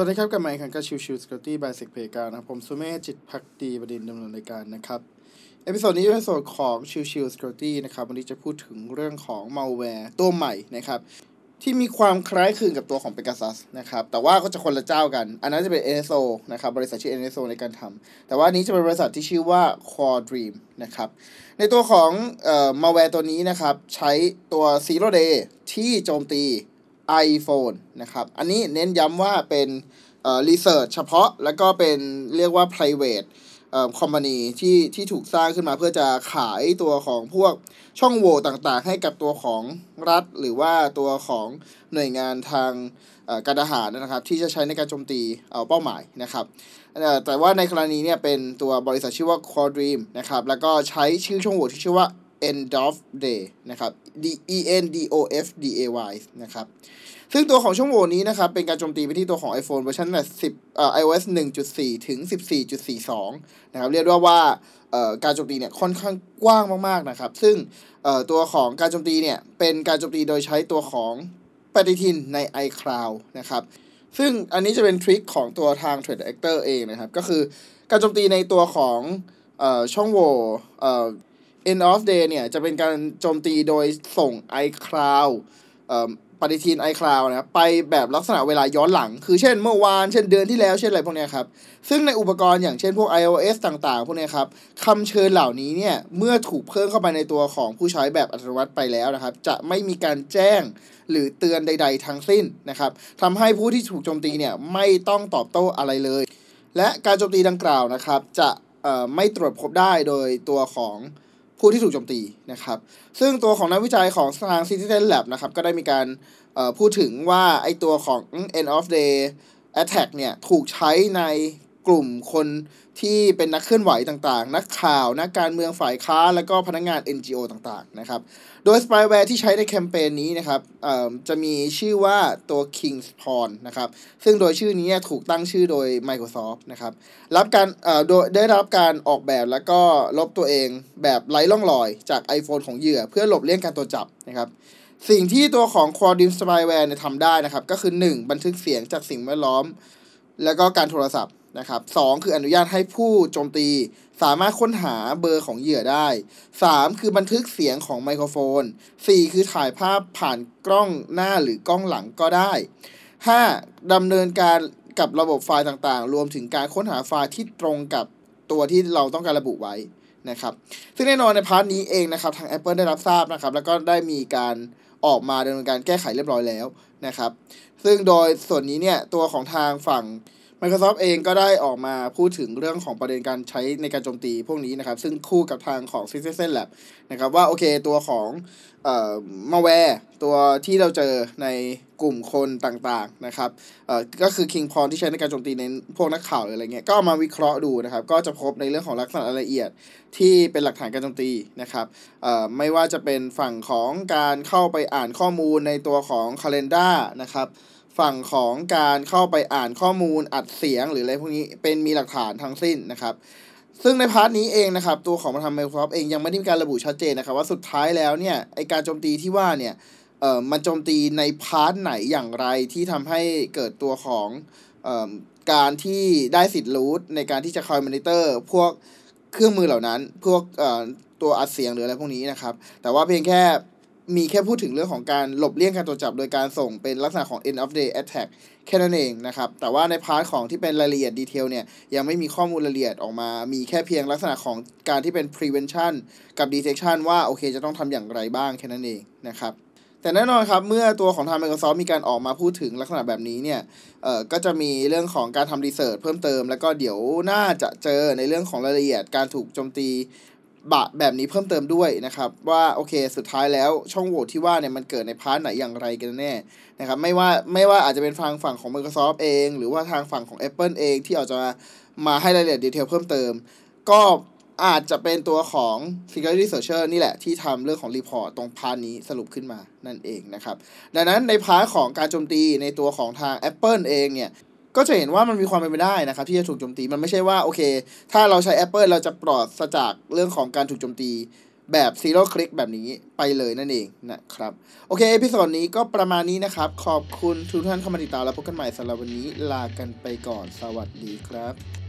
วัสดีครับกลับมาพบกันกับ Chill Chill Security by SecPlayground นะครับผมสุเมธจิตภักดีบดินทร์ดำเนินรายการนะครับ episode นี้เป็น episode ของ Chill Chill Security นะครับวันนี้จะพูดถึงเรื่องของมา l w แวร์ตัวใหม่นะครับที่มีความคล้ายคลึงกับตัวของ Pegasus นะครับแต่ว่าก็จะคนละเจ้ากัน อันนั้นจะเป็น NSO นะครับบริษัทชื่อ NSO ในการทำแต่ว่านี้จะเป็นบริษัทที่ชื่อว่า QuaDream นะครับในตัวของเอ่อ malware ตัวนี้นะครับใช้ตัว Zero Day ที่โจมตี iPhone นะครับ อันนี้เน้นย้ำว่าเป็นเอ่อ research เฉพาะแล้วก็เป็นเรียกว่า private เอ่อ company ที่ที่ถูกสร้างขึ้นมาเพื่อจะขายตัวของพวกช่องโหว่ต่างๆ ให้กับตัวของรัฐ หรือว่าตัวของหน่วยงานทางเอ่อการทหารนะครับ ที่จะใช้ในการโจมตีเอาเป้าหมายนะครับเอ่อแต่ว่าในกรณีเนี่ยเป็นตัวบริษัทชื่อว่า Core Dream นะครับแล้วก็ใช้ชื่อช่องโหว่ที่ชื่อว่า end of day นะครับ D E N D O F D A Y นะครับ ซึ่งตัวของช่องโหว่นี้นะครับ เป็นการโจมตีไปที่ตัวของ iPhone เวอร์ชัน10เอ่อ iOS 1.4 ถึง 14.42 นะครับ เรียกได้ว่าเอ่อการโจมตีเนี่ยค่อนข้างกว้างมากๆนะครับ ซึ่งเอ่อตัวของการโจมตีเนี่ยเป็นการโจมตีโดยใช้ตัวของปฏิทินใน iCloud นะครับ ซึ่งอันนี้จะเป็นทริคของตัวทาง Threat Actor เองนะครับ ก็คือการโจมตีในตัวของเอ่อช่องโหว่เอ่อ end of day เนี่ย จะเป็นการโจมตีโดยส่ง iCloud ปฏิทิน iCloud นะครับไปแบบลักษณะเวลาย้อนหลัง คือเช่นเมื่อวาน เช่นเดือนที่แล้ว เช่นอะไรพวกนี้ครับ ซึ่งในอุปกรณ์อย่างเช่นพวก iOS ต่างๆ พวกนี้ครับคำเชิญเหล่านี้เนี่ย เมื่อถูกเพิ่มเข้าไปในตัวของผู้ใช้แบบอัตโนมัติไปแล้วนะครับ จะไม่มีการแจ้งหรือเตือนใด ๆ ทั้งสิ้นนะครับทำให้ผู้ที่ถูกโจมตีเนี่ยไม่ต้องตอบโต้อะไรเลย และการโจมตีดังกล่าวนะครับ จะไม่ตรวจพบได้โดยตัวของ ผู้ที่ถูกโจมตีนะครับ ซึ่งตัวของนักวิจัยของทาง Citizen Lab นะครับ ก็ได้มีการพูดถึงว่าไอตัวของ end of day attack เนี่ย ถูกใช้ใน กลุ่มคนที่เป็นนักเคลื่อนไหวต่างๆ นักข่าว นักการเมืองฝ่ายค้า แล้วก็พนักงาน NGO ต่างๆ นะครับ โดย spyware ที่ใช้ในแคมเปญนี้นะครับจะมีชื่อว่าตัว KingsPawn นะครับ ซึ่งโดยชื่อนี้ถูกตั้งชื่อโดย Microsoft นะครับ รับการโดยได้รับการออกแบบแล้วก็ลบตัวเองแบบไร้ร่องรอย จาก iPhone ของเหยื่อ เพื่อหลบเลี่ยงการตรวจจับนะครับสิ่งที่ตัวของ QuaDream Spyware เนี่ยทำได้นะครับ ก็คือ 1. บันทึกเสียงจากสิ่งแวดล้อม แล้วก็การโทรศัพท์ นะครับสองคืออนุญาตให้ผู้โจมตี สามารถค้นหาเบอร์ของเหยื่อได้ 3. คือบันทึกเสียงของไมโครโฟน 4. คือถ่ายภาพผ่านกล้องหน้าหรือกล้องหลังก็ได้ 5. ดำเนินการกับระบบไฟล์ต่างๆ รวมถึงการค้นหาไฟล์ที่ตรงกับตัวที่เราต้องการระบุไว้นะครับ ซึ่งแน่นอนใน part นี้เองนะครับทาง Apple ได้รับทราบนะครับ แล้วก็ได้มีการออกมาดำเนินการแก้ไขเรียบร้อยแล้วนะครับ ซึ่งโดยส่วนนี้เนี่ยตัวของทางฝั่ง Microsoft เองก็ได้ออกมาพูดถึงเรื่องของประเด็นการใช้ในการโจมตีพวกนี้นะครับ ซึ่งคู่กับทางของ Citizen Lab นะครับว่าโอเคตัวของเอ่อมาแวร์ตัวที่เราเจอในกลุ่มคนต่างๆนะครับเอ่อก็คือ King p o n ที่ใช้ในการโจมตีในพวกนักข่าวหรืออะไรเงี้ยก็ามาวิเคราะห์ดูนะครับ ก็จะพบในเรื่องของลักษณะรายละเอียดที่เป็นหลักฐานการโจมตีนะครับเอ่อไม่ว่าจะเป็นฝั่งของการเข้าไปอ่านข้อมูลในตัวของ Calendar นะครับ ฝั่งของการเข้าไปอ่านข้อมูลอัดเสียงหรืออะไรพวกนี้เป็นมีหลักฐานทั้งสิ้นนะครับ ซึ่งใน part นี้เองนะครับ ตัวของทาง Microsoft เองยังไม่ได้มีการระบุชัดเจนนะครับ ว่าสุดท้ายแล้วเนี่ยไอการโจมตีที่ว่าเนี่ยเอ่อมันโจมตีใน part ไหนอย่างไรที่ทำให้เกิดตัวของเอ่อการที่ได้สิทธิ์ root ในการที่จะคอยมอนิเตอร์พวกเครื่องมือเหล่านั้น พวกเอ่อตัวอัดเสียงหรืออะไรพวกนี้นะครับ แต่ว่าเพียงแค่ มีแค่พูดถึงเรื่องของการหลบเลี่ยงการตรวจจับโดยการส่งเป็นลักษณะของ end of day attack แค่นั้นเองนะครับ แต่ว่าใน part ของที่เป็นรายละเอียด detail เนี่ย ยังไม่มีข้อมูลรายละเอียดออกมา มีแค่เพียงลักษณะของการที่เป็น prevention กับ detection ว่าโอเคจะต้องทำอย่างไรบ้างแค่นั้นเองนะครับแต่แน่นอนครับ เมื่อตัวของทาง Microsoft มีการออกมาพูดถึงลักษณะแบบนี้เนี่ย เอ่อ ก็จะมีเรื่องของการทำ research เพิ่มเติม แล้วก็เดี๋ยวน่าจะเจอในเรื่องของรายละเอียดการถูกโจมตี บะแบบนี้เพิ่มเติมด้วยนะครับว่าโอเคสุดท้ายแล้วช่องโหว่ที่ว่าเนี่ยมันเกิดใน part ไหนอย่างไรกันแน่นะครับไม่ว่าไม่ว่าอาจจะเป็นทางฝั่งของ Microsoft เอง หรือว่าทางฝั่งของ Apple เองที่อาจจะมาให้รายละเอียด detail เพิ่มเติม ก็อาจจะเป็นตัวของ Security Researcher นี่แหละที่ทำเรื่องของ report ตรง part นี้สรุปขึ้นมานั่นเองนะครับ ดังนั้นใน part ของการโจมตีในตัวของทาง Apple เองเนี่ย ก็จะเห็นว่ามันมีความเป็นไปได้นะครับที่จะถูกโจมตีมันไม่ใช่ว่าโอเค ถ้าเราใช้ Apple เราจะปลอดจากเรื่องของการถูกโจมตีแบบ zero click แบบนี้ไปเลยนั่นเองนะครับ โอเค episode นี้ก็ประมาณนี้นะครับ ขอบคุณทุกท่านเข้ามาติดตามแล้วพบกันใหม่สำหรับวันนี้ลากันไปก่อนสวัสดีครับ